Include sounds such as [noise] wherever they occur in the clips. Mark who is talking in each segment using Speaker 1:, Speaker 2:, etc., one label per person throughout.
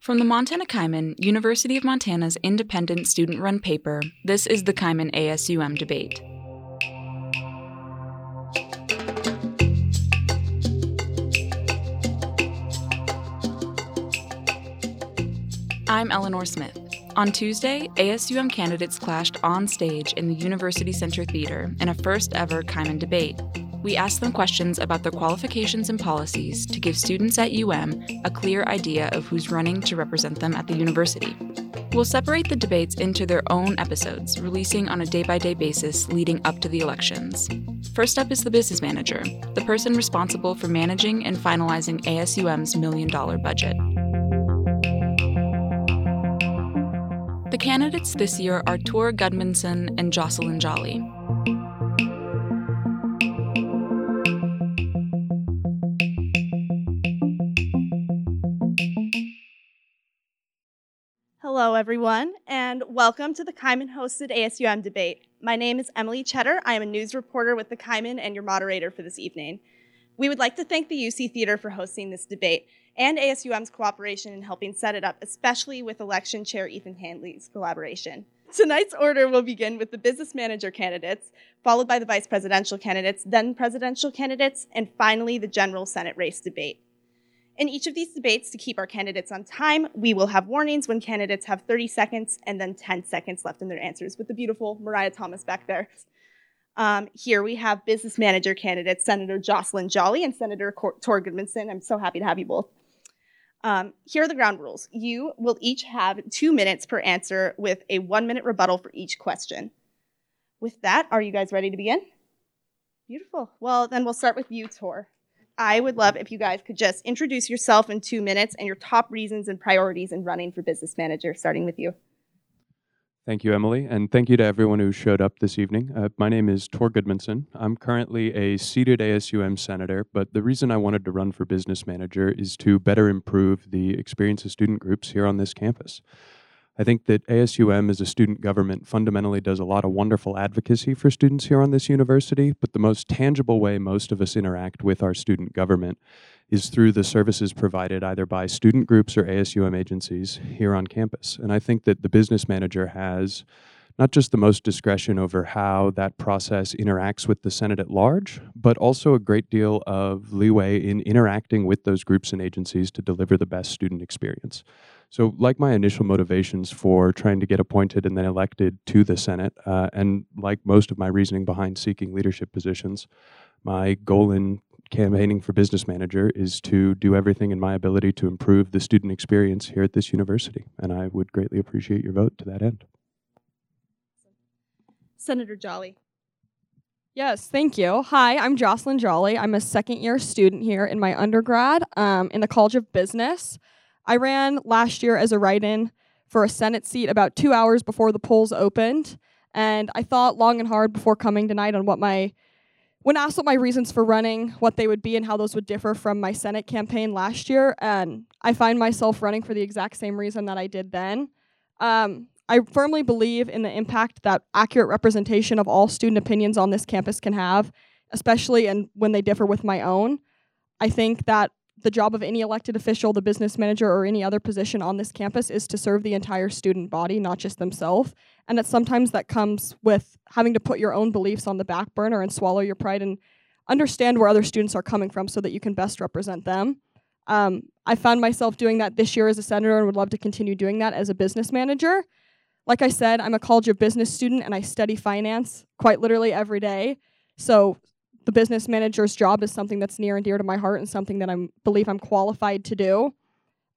Speaker 1: From the Montana Kaimin, University of Montana's independent student run paper, this is the Kaimin ASUM debate. I'm Eleanor Smith. On Tuesday, ASUM candidates clashed on stage in the University Center Theater in a first ever Kaimin debate. We asked them questions about their qualifications and policies to give students at UM a clear idea of who's running to represent them at the university. We'll separate the debates into their own episodes, releasing on a day by day basis leading up to the elections. First up is the business manager, the person responsible for managing and finalizing ASUM's million dollar budget. The candidates this year are Tor Gudmundsson and Joselyn Jolly.
Speaker 2: Hello, everyone, and welcome to the Kaimin hosted ASUM debate. My name is Emily Cheddar. I am a news reporter with the Kaimin and your moderator for this evening. We would like to thank the UC Theater for hosting this debate and ASUM's cooperation in helping set it up, especially with election chair Ethan Handley's collaboration. Tonight's order will begin with the business manager candidates, followed by the vice presidential candidates, then presidential candidates, and finally the general Senate race debate. In each of these debates, to keep our candidates on time, we will have warnings when candidates have 30 seconds and then 10 seconds left in their answers with the beautiful Mariah Thomas back there. Um, here we have business manager candidates, Senator Joselyn Jolly and Senator Tor Gudmundsson. I'm so happy to have you both. Um, here are the ground rules. You will each have two minutes per answer with a one minute rebuttal for each question. With that, are you guys ready to begin? Beautiful. Well, then we'll start with you, Tor. I would love if you guys could just introduce yourself in two minutes and your top reasons and priorities in running for business manager, starting with you.
Speaker 3: Thank you, Emily, and thank you to everyone who showed up this evening. Uh, my name is Tor Gudmundsson. I'm currently a seated ASUM senator, but the reason I wanted to run for business manager is to better improve the experience of student groups here on this campus. I think that ASUM as a student government fundamentally does a lot of wonderful advocacy for students here on this university, but the most tangible way most of us interact with our student government is through the services provided either by student groups or ASUM agencies here on campus. And I think that the business manager has not just the most discretion over how that process interacts with the Senate at large, but also a great deal of leeway in interacting with those groups and agencies to deliver the best student experience. So, like my initial motivations for trying to get appointed and then elected to the Senate, uh, and like most of my reasoning behind seeking leadership positions, my goal in campaigning for business manager is to do everything in my ability to improve the student experience here at this university. And I would greatly appreciate your vote to that end.
Speaker 2: Senator Jolly.
Speaker 4: Yes, thank you. Hi, I'm Joselyn Jolly. I'm a second year student here in my undergrad um, in the College of Business. I ran last year as a write in for a Senate seat about two hours before the polls opened. And I thought long and hard before coming tonight on what my, when asked what my reasons for running, what they would be, and how those would differ from my Senate campaign last year. And I find myself running for the exact same reason that I did then. Um, I firmly believe in the impact that accurate representation of all student opinions on this campus can have, especially and when they differ with my own. I think that the job of any elected official, the business manager, or any other position on this campus is to serve the entire student body, not just themselves. And that sometimes that comes with having to put your own beliefs on the back burner and swallow your pride and understand where other students are coming from so that you can best represent them. Um, I found myself doing that this year as a senator and would love to continue doing that as a business manager. Like I said, I'm a College of Business student and I study finance quite literally every day. So the business manager's job is something that's near and dear to my heart and something that I believe I'm qualified to do.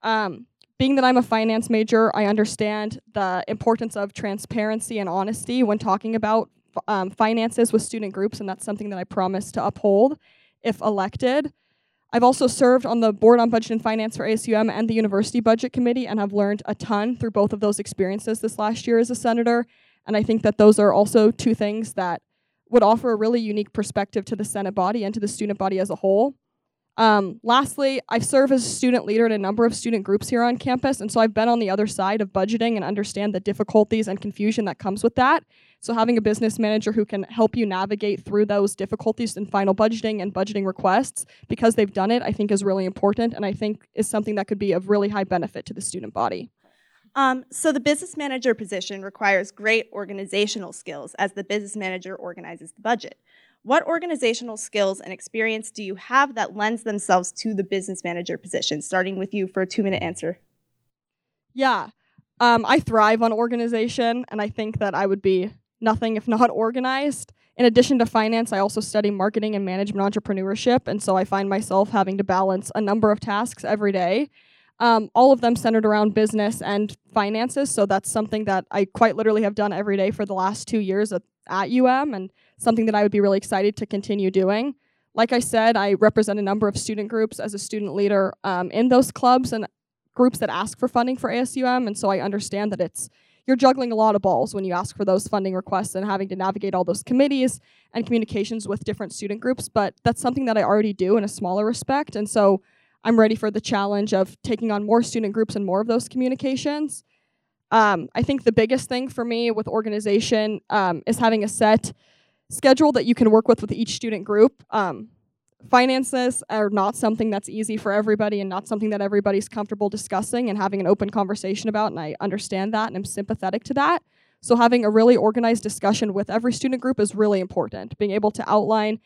Speaker 4: Um, being that I'm a finance major, I understand the importance of transparency and honesty when talking about um, finances with student groups, and that's something that I promise to uphold if elected. I've also served on the Board on Budget and Finance for ASUM and the University Budget Committee, and have learned a ton through both of those experiences this last year as a senator. And I think that those are also two things that would offer a really unique perspective to the Senate body and to the student body as a whole. Um, lastly, I serve as a student leader in a number of student groups here on campus, and so I've been on the other side of budgeting and understand the difficulties and confusion that comes with that. So having a business manager who can help you navigate through those difficulties in final budgeting and budgeting requests, because they've done it, I think is really important, and I think is something that could be of really high benefit to the student body.
Speaker 2: Um, so the business manager position requires great organizational skills as the business manager organizes the budget. What organizational skills and experience do you have that lends themselves to the business manager position? Starting with you for a two minute answer.
Speaker 4: Yeah, um, I thrive on organization, and I think that I would be nothing if not [laughs] organized. In addition to finance, I also study marketing and management entrepreneurship, and so I find myself having to balance a number of tasks every day. Um, all of them centered around business and finances, so that's something that I quite literally have done every day for the last two years at, at UM, and something that I would be really excited to continue doing. Like I said, I represent a number of student groups as a student leader um, in those clubs and groups that ask for funding for ASUM, and so I understand that it's you're juggling a lot of balls when you ask for those funding requests and having to navigate all those committees and communications with different student groups. But that's something that I already do in a smaller respect, and so I'm ready for the challenge of taking on more student groups and more of those communications. Um, I think the biggest thing for me with organization um, is having a set schedule that you can work with with each student group. Um, finances are not something that's easy for everybody and not something that everybody's comfortable discussing and having an open conversation about, and I understand that and I'm sympathetic to that. So having a really organized discussion with every student group is really important. Being able to outline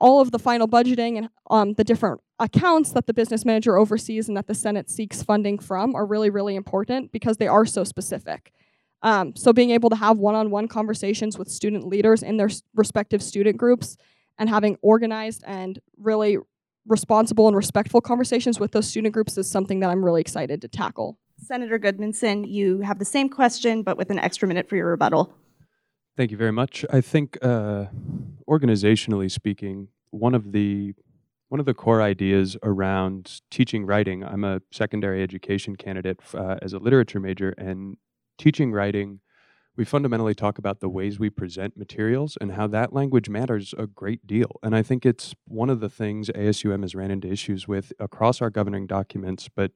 Speaker 4: all of the final budgeting and um, the different accounts that the business manager oversees and that the Senate seeks funding from are really, really important because they are so specific. Um, so being able to have one-on-one conversations with student leaders in their respective student groups and having organized and really responsible and respectful conversations with those student groups is something that I'm really excited to tackle.
Speaker 2: Senator Gudmundsson, you have the same question, but with an extra minute for your rebuttal.
Speaker 3: Thank you very much. I think, uh, organizationally speaking, one of the one of the core ideas around teaching writing. I'm a secondary education candidate uh, as a literature major, and teaching writing, we fundamentally talk about the ways we present materials and how that language matters a great deal. And I think it's one of the things ASUM has ran into issues with across our governing documents, but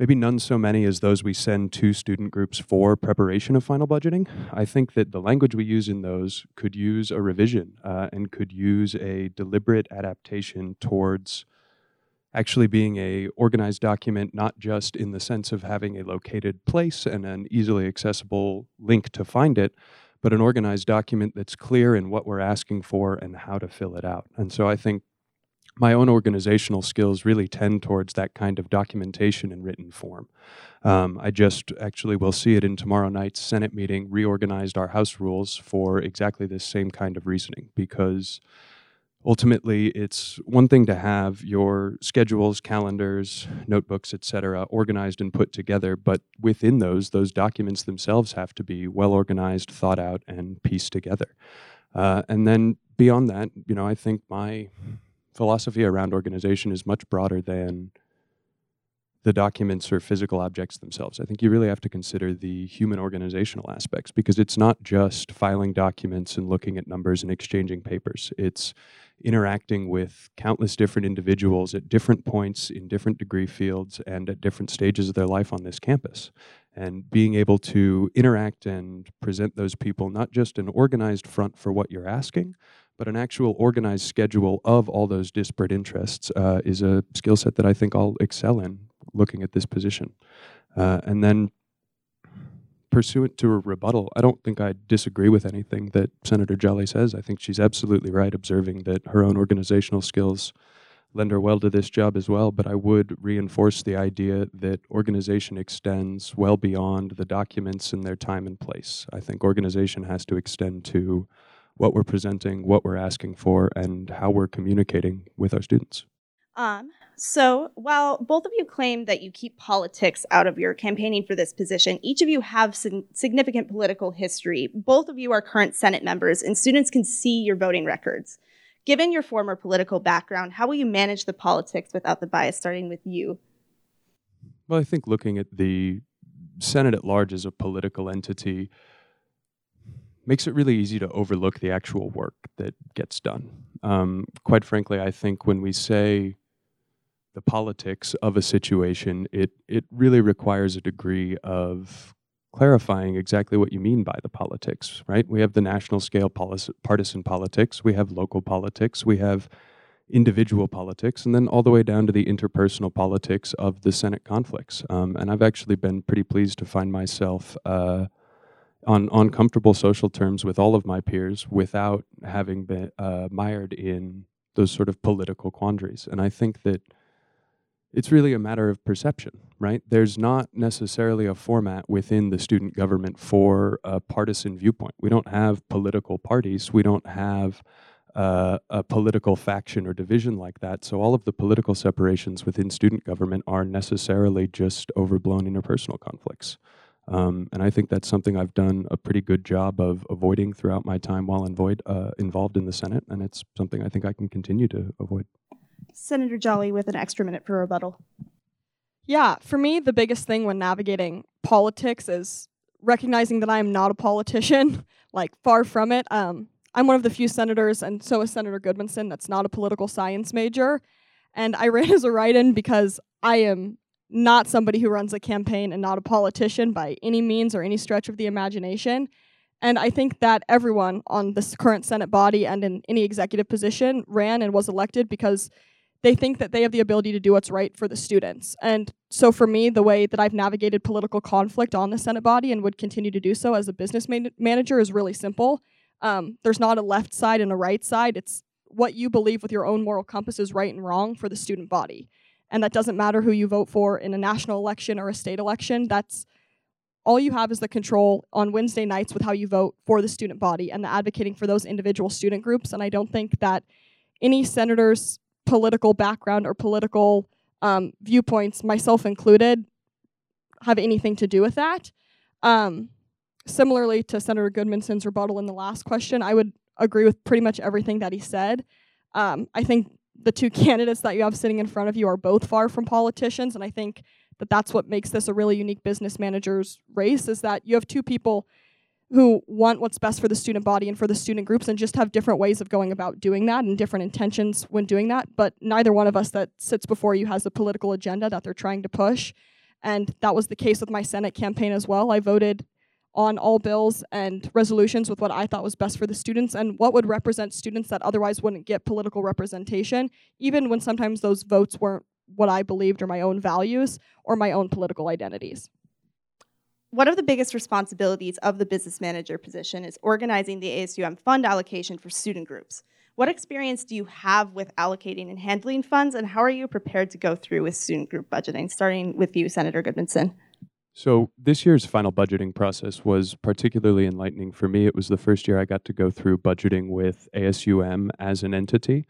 Speaker 3: maybe none so many as those we send to student groups for preparation of final budgeting. I think that the language we use in those could use a revision uh, and could use a deliberate adaptation towards actually being a organized document not just in the sense of having a located place and an easily accessible link to find it but an organized document that's clear in what we're asking for and how to fill it out and so i think my own organizational skills really tend towards that kind of documentation in written form. Um, I just actually will see it in tomorrow night's Senate meeting, reorganized our House rules for exactly this same kind of reasoning because ultimately it's one thing to have your schedules calendars notebooks etc organized and put together but within those those documents themselves have to be well organized thought out and pieced together uh, and then beyond that you know i think my philosophy around organization is much broader than the documents or physical objects themselves. I think you really have to consider the human organizational aspects because it's not just filing documents and looking at numbers and exchanging papers. It's interacting with countless different individuals at different points in different degree fields and at different stages of their life on this campus. And being able to interact and present those people not just an organized front for what you're asking, but an actual organized schedule of all those disparate interests uh, is a skill set that I think I'll excel in looking at this position. Uh, and then pursuant to a rebuttal, I don't think I disagree with anything that Senator Jolly says. I think she's absolutely right, observing that her own organizational skills lend her well to this job as well. But I would reinforce the idea that organization extends well beyond the documents and their time and place. I think organization has to extend to what we're presenting, what we're asking for, and how we're communicating with our students.
Speaker 2: Um, so, while both of you claim that you keep politics out of your campaigning for this position, each of you have significant political history. Both of you are current Senate members, and students can see your voting records. Given your former political background, how will you manage the politics without the bias, starting with you?
Speaker 3: Well, I think looking at the Senate at large as a political entity makes it really easy to overlook the actual work that gets done. Um, quite frankly, I think when we say the politics of a situation, it it really requires a degree of clarifying exactly what you mean by the politics, right? We have the national scale policy, partisan politics, we have local politics, we have individual politics, and then all the way down to the interpersonal politics of the Senate conflicts. Um, and I've actually been pretty pleased to find myself uh, on on comfortable social terms with all of my peers without having been uh, mired in those sort of political quandaries. And I think that it's really a matter of perception, right? There's not necessarily a format within the student government for a partisan viewpoint. We don't have political parties. We don't have uh, a political faction or division like that. So all of the political separations within student government are necessarily just overblown interpersonal conflicts. Um, and I think that's something I've done a pretty good job of avoiding throughout my time while invoid, uh, involved in the Senate, and it's something I think I can continue to avoid.
Speaker 2: Senator Jolly with an extra minute for rebuttal.
Speaker 4: Yeah, for me, the biggest thing when navigating politics is recognizing that I am not a politician, [laughs] like far from it. Um, I'm one of the few senators, and so is Senator Gudmundsson, that's not a political science major. And I ran as a write in because I am not somebody who runs a campaign and not a politician by any means or any stretch of the imagination. And I think that everyone on this current Senate body and in any executive position ran and was elected because they think that they have the ability to do what's right for the students. And so for me, the way that I've navigated political conflict on the Senate body and would continue to do so as a business man- manager is really simple. Um, there's not a left side and a right side. It's what you believe with your own moral compass is right and wrong for the student body. And that doesn't matter who you vote for in a national election or a state election. That's all you have is the control on Wednesday nights with how you vote for the student body and the advocating for those individual student groups. And I don't think that any senator's political background or political um, viewpoints, myself included, have anything to do with that. Um, similarly to Senator Gudmundsson's rebuttal in the last question, I would agree with pretty much everything that he said. Um, I think the two [laughs] candidates that you have sitting in front of you are both far from politicians, and I think that that's what makes this a really unique business manager's race is that you have two people who want what's best for the student body and for the student groups and just have different ways of going about doing that and different intentions when doing that but neither one of us that sits before you has a political agenda that they're trying to push. And that was the case with my senate campaign as well. I voted on all bills and resolutions with what I thought was best for the students and what would represent students that otherwise wouldn't get political representation, even when sometimes those votes weren't what I believed or my own values or my own political identities.
Speaker 2: One of the biggest responsibilities of the business manager position is organizing the ASUM fund allocation for student groups. What experience do you have with allocating and handling funds, and how are you prepared to go through with student group budgeting? Starting with you, Senator Gudmundsson.
Speaker 3: So, this year's final budgeting process was particularly enlightening for me. It was the first year I got to go through budgeting with ASUM as an entity.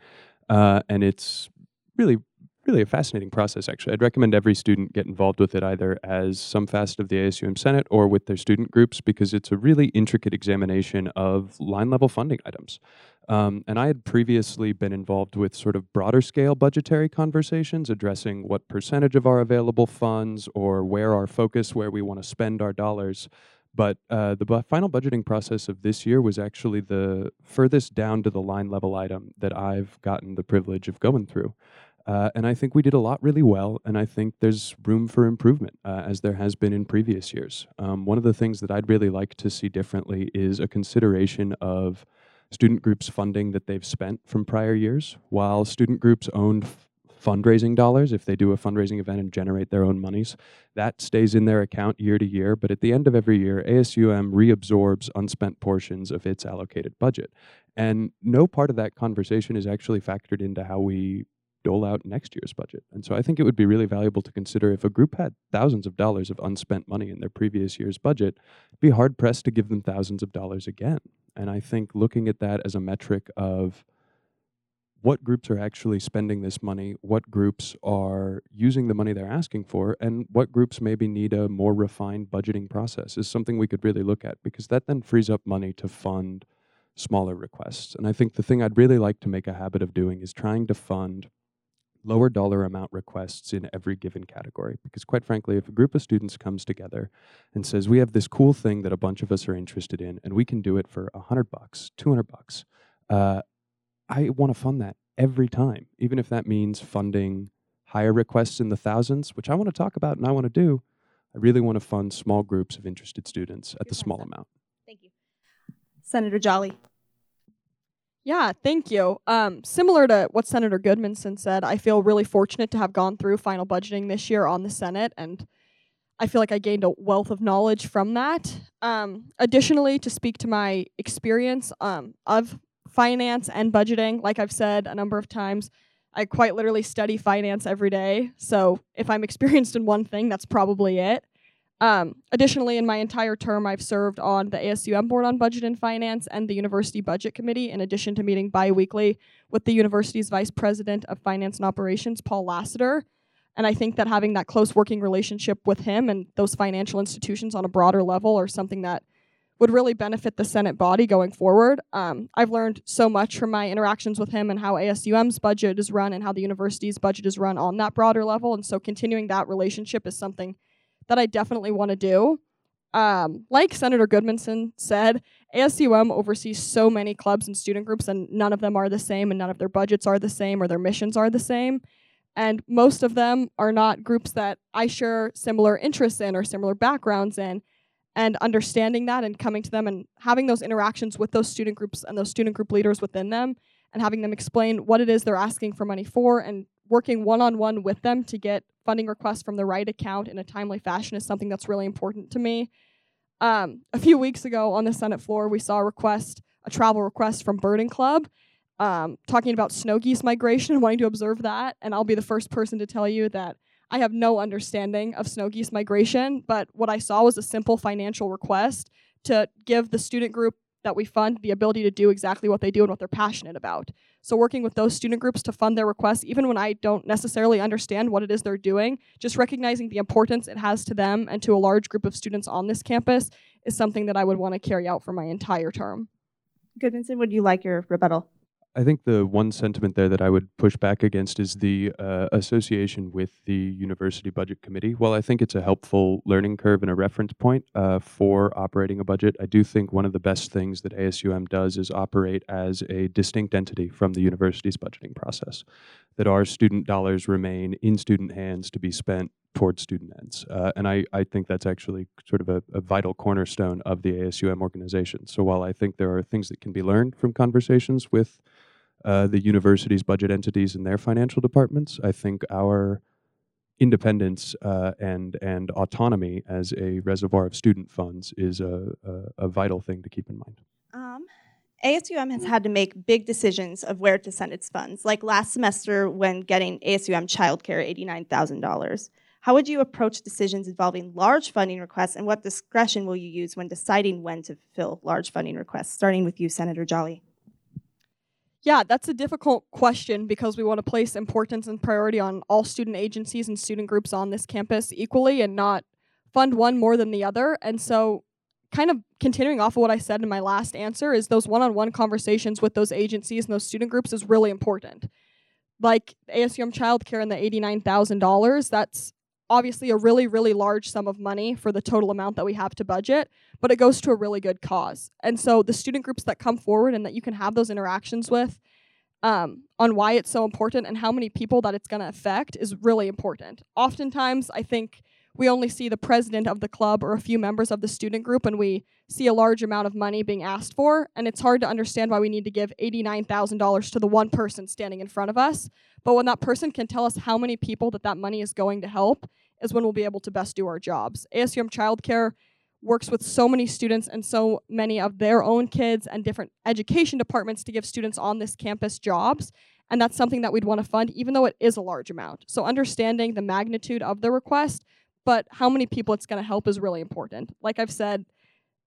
Speaker 3: Uh, and it's really, really a fascinating process, actually. I'd recommend every student get involved with it either as some facet of the ASUM Senate or with their student groups because it's a really intricate examination of line level funding items. Um, and I had previously been involved with sort of broader scale budgetary conversations addressing what percentage of our available funds or where our focus, where we want to spend our dollars. But uh, the final budgeting process of this year was actually the furthest down to the line level item that I've gotten the privilege of going through. Uh, and I think we did a lot really well, and I think there's room for improvement, uh, as there has been in previous years. Um, one of the things that I'd really like to see differently is a consideration of student groups funding that they've spent from prior years, while student groups own fundraising dollars, if they do a fundraising event and generate their own monies, that stays in their account year to year. But at the end of every year, ASUM reabsorbs unspent portions of its allocated budget. And no part of that conversation is actually factored into how we dole out next year's budget. And so I think it would be really valuable to consider if a group had thousands of dollars of unspent money in their previous year's budget, be hard pressed to give them thousands of dollars again. And I think looking at that as a metric of what groups are actually spending this money, what groups are using the money they're asking for, and what groups maybe need a more refined budgeting process is something we could really look at because that then frees up money to fund smaller requests. And I think the thing I'd really like to make a habit of doing is trying to fund lower dollar amount requests in every given category. Because quite frankly, if a group of students comes together and says, we have this cool thing that a bunch of us are interested in, and we can do it for a hundred bucks, 200 bucks, uh, I want to fund that every time, even if that means funding higher requests in the thousands, which I want to talk about and I want to do, I really want to fund small groups of interested students at the small amount.
Speaker 2: Thank you. Senator Jolly.
Speaker 4: Yeah, thank you. Um, similar to what Senator Gudmundsson said, I feel really fortunate to have gone through final budgeting this year on the Senate, and I feel like I gained a wealth of knowledge from that. Um, additionally, to speak to my experience um, of finance and budgeting, like I've said a number of times, I quite literally study finance every day. So if I'm [laughs] experienced in one thing, that's probably it. Um, additionally, in my entire term, I've served on the ASUM Board on Budget and Finance and the University Budget Committee, in addition to meeting biweekly with the university's Vice President of Finance and Operations, Paul Lasiter. And I think that having that close working relationship with him and those financial institutions on a broader level are something that would really benefit the Senate body going forward. Um, I've learned so much from my interactions with him and how ASUM's budget is run and how the university's budget is run on that broader level. And so continuing that relationship is something that I definitely want to do. Um, like Senator Gudmundsson said, ASUM oversees so many clubs and student groups, and none of them are the same, and none of their budgets are the same, or their missions are the same. And most of them are not groups that I share similar interests in or similar backgrounds in. And understanding that and coming to them and having those interactions with those student groups and those student group leaders within them and having them explain what it is they're asking for money for and working one on one with them to get funding requests from the right account in a timely fashion is something that's really important to me. Um, a few weeks ago on the Senate floor, we saw a request, a travel request from Birding Club, um, talking about snow geese migration and wanting to observe that. And I'll be the first person to tell you that I have no understanding of snow geese migration, but what I saw was a simple financial request to give the student group that we fund the ability to do exactly what they do and what they're passionate about. So working with those student groups to fund their requests, even when I don't necessarily understand what it is they're doing, just recognizing the importance it has to them and to a large group of students on this campus is something that I would want to carry out for my entire term.
Speaker 2: Gudmundsson, would you like your rebuttal?
Speaker 3: I think the one sentiment there that I would push back against is the uh, association with the University Budget Committee. While I think it's a helpful learning curve and a reference point uh, for operating a budget, I do think one of the best things that ASUM does is operate as a distinct entity from the university's budgeting process. That our student dollars remain in student hands to be spent towards student ends. Uh, and I, I think that's actually sort of a, a, vital cornerstone of the ASUM organization. So while I think there are things that can be learned from conversations with uh, the university's budget entities and their financial departments, I think our independence uh, and and autonomy as a reservoir of student funds is a, a, a vital thing to keep in mind.
Speaker 2: Um, ASUM has had to make big decisions of where to send its funds, like last semester when getting ASUM childcare $89,000. How would you approach decisions involving large funding requests, and what discretion will you use when deciding when to fulfill large funding requests? Starting with you, Senator Jolly.
Speaker 4: Yeah, that's a difficult question because we want to place importance and priority on all student agencies and student groups on this campus equally and not fund one more than the other. And so, kind of continuing off of what I said in my last answer, is those one on one conversations with those agencies and those student groups is really important. Like ASUM childcare and the $89,000, that's obviously a really, really large sum of money for the total amount that we have to budget, but it goes to a really good cause. And so the student groups that come forward and that you can have those interactions with um, on why it's so important and how many people that it's going to affect is really important. Oftentimes, I think we only see the president of the club or a few members of the student group and we see a large amount of money being asked for and it's hard to understand why we need to give $89,000 to the one person standing in front of us. But when that person can tell us how many people that that money is going to help is when we'll be able to best do our jobs. ASUM childcare works with so many students and so many of their own kids and different education departments to give students on this campus jobs and that's something that we'd want to fund even though it is a large amount. So understanding the magnitude of the request but how many people it's going to help is really important. Like I've said,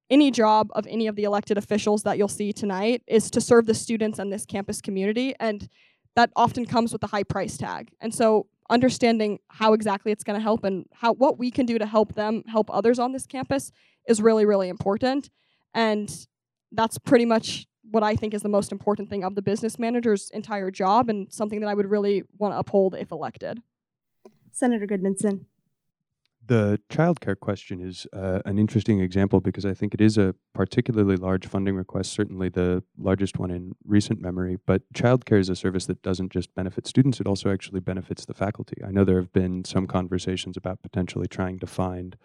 Speaker 4: any job of any of the elected officials that you'll see tonight is to serve the students and this campus community, and that often comes with a high price tag. And so understanding how exactly it's going to help and how what we can do to help them help others on this campus is really really important and that's pretty much what I think is the most important thing of the business manager's entire job and something that I would really want to uphold if elected.
Speaker 2: Senator Gudmundsson
Speaker 3: The childcare question is uh, an interesting example because I think it is a particularly large funding request, certainly the largest one in recent memory. But childcare is a service that doesn't just benefit students, it also actually benefits the faculty. I know there have been some conversations about potentially trying to find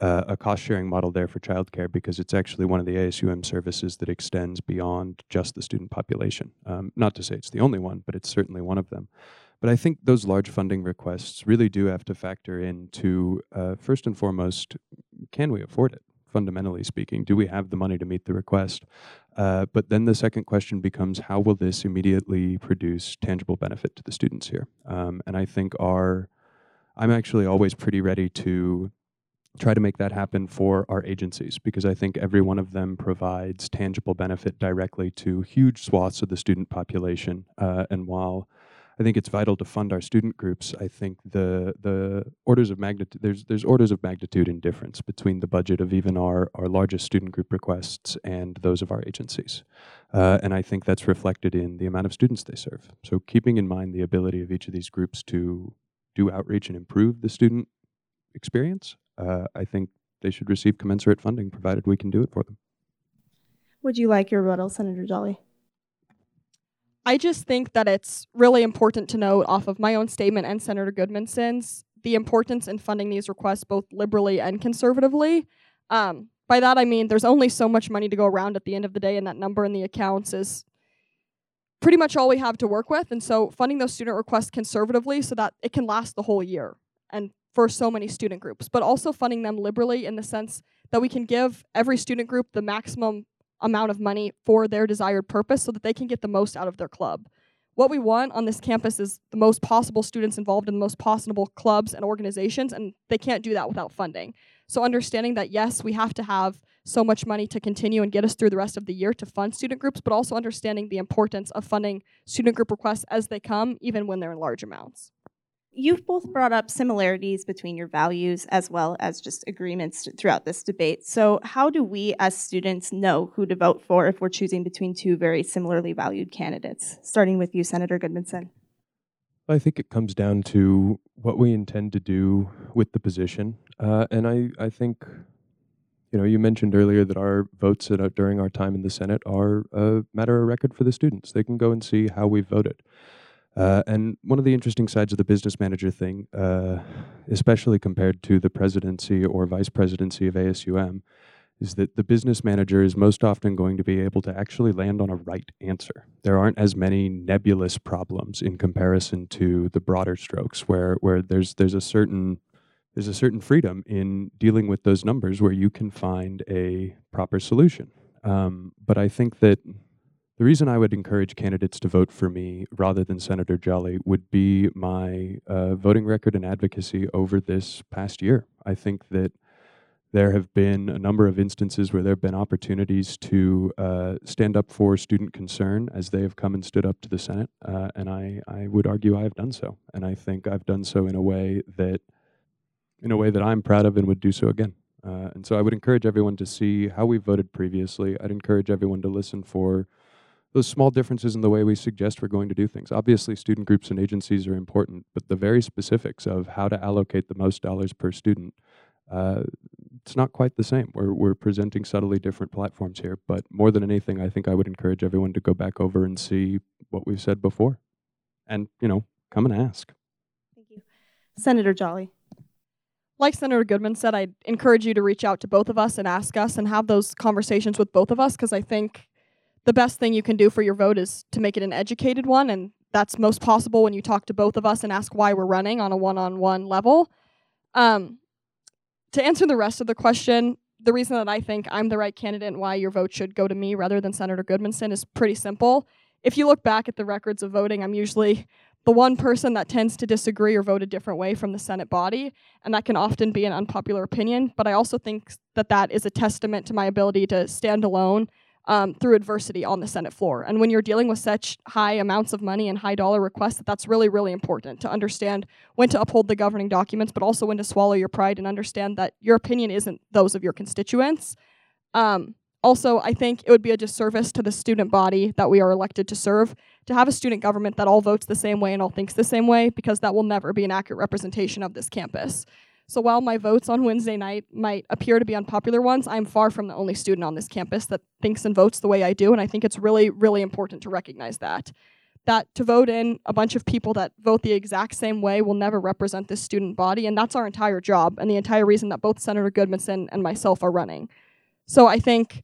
Speaker 3: uh, a cost sharing model there for childcare because it's actually one of the ASUM services that extends beyond just the student population. Um, not to say it's the only one, but it's certainly one of them. But I think those large funding requests really do have to factor into, uh, first and foremost, can we afford it? Fundamentally speaking, do we have the money to meet the request? Uh, but then the second question becomes how will this immediately produce tangible benefit to the students here? Um, and I think our, I'm actually always pretty ready to try to make that happen for our agencies because I think every one of them provides tangible benefit directly to huge swaths of the student population. Uh, and while I think it's vital to fund our student groups. I think the the orders of magnitude there's there's orders of magnitude in difference between the budget of even our our largest student group requests and those of our agencies, uh, and I think that's reflected in the amount of students they serve. So keeping in mind the ability of each of these groups to do outreach and improve the student experience, uh, I think they should receive commensurate funding provided we can do it for them.
Speaker 2: Would you like your rebuttal, Senator Jolly?
Speaker 4: I just think that it's really important to note off of my own statement and Senator Gudmundsson's the importance in funding these requests both liberally and conservatively. Um, by that I mean there's only so much money to go around at the end of the day, and that number in the accounts is pretty much all we have to work with. And so funding those student requests conservatively so that it can last the whole year and for so many student groups, but also funding them liberally in the sense that we can give every student group the maximum amount of money for their desired purpose so that they can get the most out of their club. What we want on this campus is the most possible students involved in the most possible clubs and organizations, and they can't do that without funding. So, understanding that yes, we have to have so much money to continue and get us through the rest of the year to fund student groups, but also understanding the importance of funding student group requests as they come, even when they're in large amounts
Speaker 2: you've both brought up similarities between your values as well as just agreements throughout this debate. So, how do we as students know who to vote for if we're choosing between two very similarly valued candidates? Starting with you, Senator Gudmundsson.
Speaker 3: I think it comes down to what we intend to do with the position. Uh, and I, I think, you know, you mentioned earlier that our votes at, uh, during our time in the Senate are a matter of record for the students. They can go and see how we voted. Uh, and one of the interesting sides of the business manager thing, uh, especially compared to the presidency or vice presidency of ASUM, is that the business manager is most often going to be able to actually land on a right answer. There aren't as many nebulous problems in comparison to the broader strokes, where where there's there's a certain there's a certain freedom in dealing with those numbers where you can find a proper solution. Um, but I think that the reason I would encourage candidates to vote for me rather than Senator Jolly would be my uh, voting record and advocacy over this past year. I think that there have been a number of instances where there have been opportunities to uh, stand up for student concern as they have come and stood up to the Senate, uh, and I, I would argue I have done so, and I think I've done so in a way that, in a way that I'm proud of and would do so again. Uh, and so I would encourage everyone to see how we voted previously. I'd encourage everyone to listen for those small differences in the way we suggest we're going to do things. Obviously, student groups and agencies are important, but the very specifics of how to allocate the most dollars per student, uh, it's not quite the same. We're, we're presenting subtly different platforms here, but more than anything, I think I would encourage everyone to go back over and see what we've said before. And, you know, come and ask.
Speaker 2: Thank you. Senator Jolly.
Speaker 4: Like Senator Goodman said, I'd encourage you to reach out to both of us and ask us and have those conversations with both of us because I think the best thing you can do for your vote is to make it an educated one and that's most possible when you talk to both of us and ask why we're running on a one-on-one level. Um, to answer the rest of the question the reason that i think i'm the right candidate and why your vote should go to me rather than senator gudmundsson is pretty simple. If you look back at the records of voting i'm usually the one person that tends to disagree or vote a different way from the senate body and that can often be an unpopular opinion but i also think that that is a testament to my ability to stand alone um, through adversity on the Senate floor. And when you're dealing with such high amounts of money and high dollar requests, that's really, really important to understand when to uphold the governing documents, but also when to swallow your pride and understand that your opinion isn't those of your constituents. Um, also, I think it would be a disservice to the student body that we are elected to serve to have a student government that all votes the same way and all thinks the same way, because that will never be an accurate representation of this campus. So while my votes on Wednesday night might appear to be unpopular ones, I'm far from the only student on this campus that thinks and votes the way I do, and I think it's really, really important to recognize that. That to vote in a bunch of people that vote the exact same way will never represent this student body, and that's our entire job and the entire reason that both Senator Gudmundsson and myself are running. So I think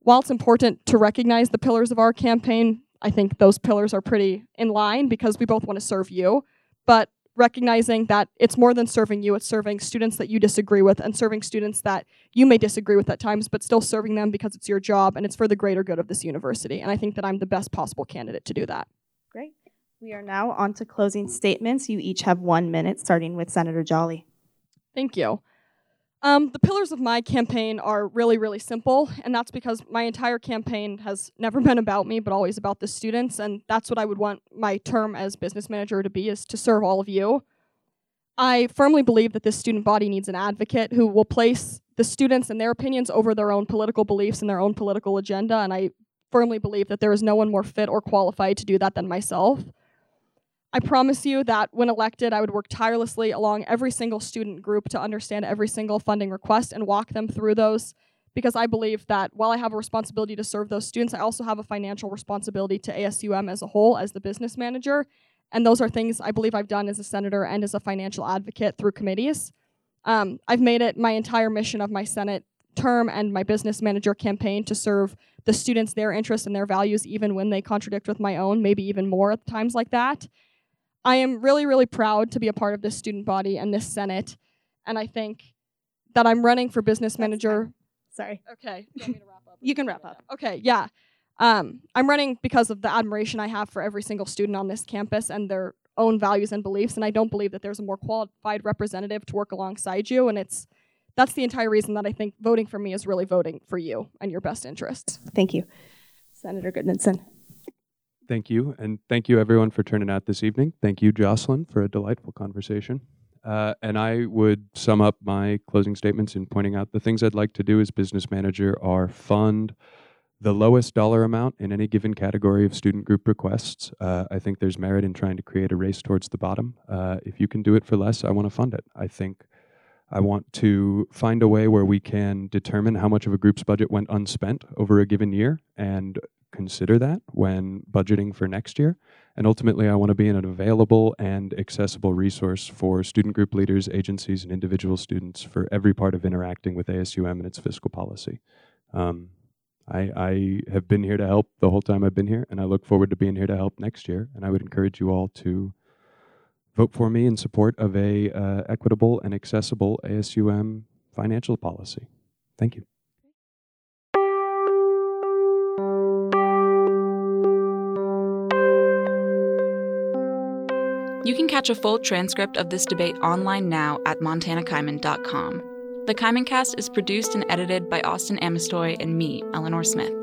Speaker 4: while it's important to recognize the pillars of our campaign, I think those pillars are pretty in line because we both want to serve you. But recognizing that it's more than serving you, it's serving students that you disagree with and serving students that you may disagree with at times, but still serving them because it's your job and it's for the greater good of this university. And I think that I'm the best possible candidate to do that.
Speaker 2: Great. We are now on to closing statements. You each have one minute, starting with Senator Jolly.
Speaker 4: Thank you. Um, the pillars of my campaign are really, really simple, and that's because my entire campaign has never [laughs] been about me, but always about the students, and that's what I would want my term as business manager to be, is to serve all of you. I firmly believe that this student body needs an advocate who will place the students and their opinions over their own political beliefs and their own political agenda, and I firmly believe that there is no one more fit or qualified to do that than myself. I promise you that when elected, I would work tirelessly along every single student group to understand every single funding request and walk them through those because I believe that while I have a responsibility to serve those students, I also have a financial responsibility to ASUM as a whole as the business manager. And those are things I believe I've done as a senator and as a financial advocate through committees. Um, I've made it my entire mission of my Senate term and my business manager campaign to serve the students, their interests, and their values, even when they contradict with my own, maybe even more at times like that. I am really, really proud to be a part of this student body and this Senate. And I think that I'm running for business manager.
Speaker 2: Sorry.
Speaker 4: Okay. [laughs] You, want me to wrap up?
Speaker 2: You can wrap up.
Speaker 4: Okay, yeah. Um, I'm running because of the admiration I have for every single student on this campus and their own values and beliefs. And I don't believe that there's a more qualified representative to work alongside you. And it's that's the entire reason that I think voting for me is really voting for you and your best interests.
Speaker 2: Thank you. Senator Gudmundsson.
Speaker 3: Thank you, and thank you everyone for turning out this evening. Thank you, Joselyn, for a delightful conversation. Uh, and I would sum up my closing statements in pointing out the things I'd like to do as business manager are fund the lowest dollar amount in any given category of student group requests. Uh, I think there's merit in trying to create a race towards the bottom. Uh, if you can do it for less, I want to fund it. I think I want to find a way where we can determine how much of a group's budget went unspent over a given year and consider that when budgeting for next year. And ultimately, I want to be an available and accessible resource for student group leaders, agencies, and individual students for every part of interacting with ASUM and its fiscal policy. Um, I, I have been here to help the whole time I've been here, and I look forward to being here to help next year. And I would encourage you all to vote for me in support of a uh, equitable and accessible ASUM financial policy. Thank you.
Speaker 1: You can catch a full transcript of this debate online now at montanakaimin.com. The Kaimin Cast is produced and edited by Austin Amestoy and me, Eleanor Smith.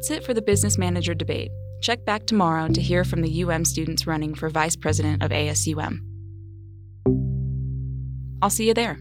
Speaker 1: That's it for the Business Manager debate. Check back tomorrow to hear from the UM students running for Vice President of ASUM. I'll see you there.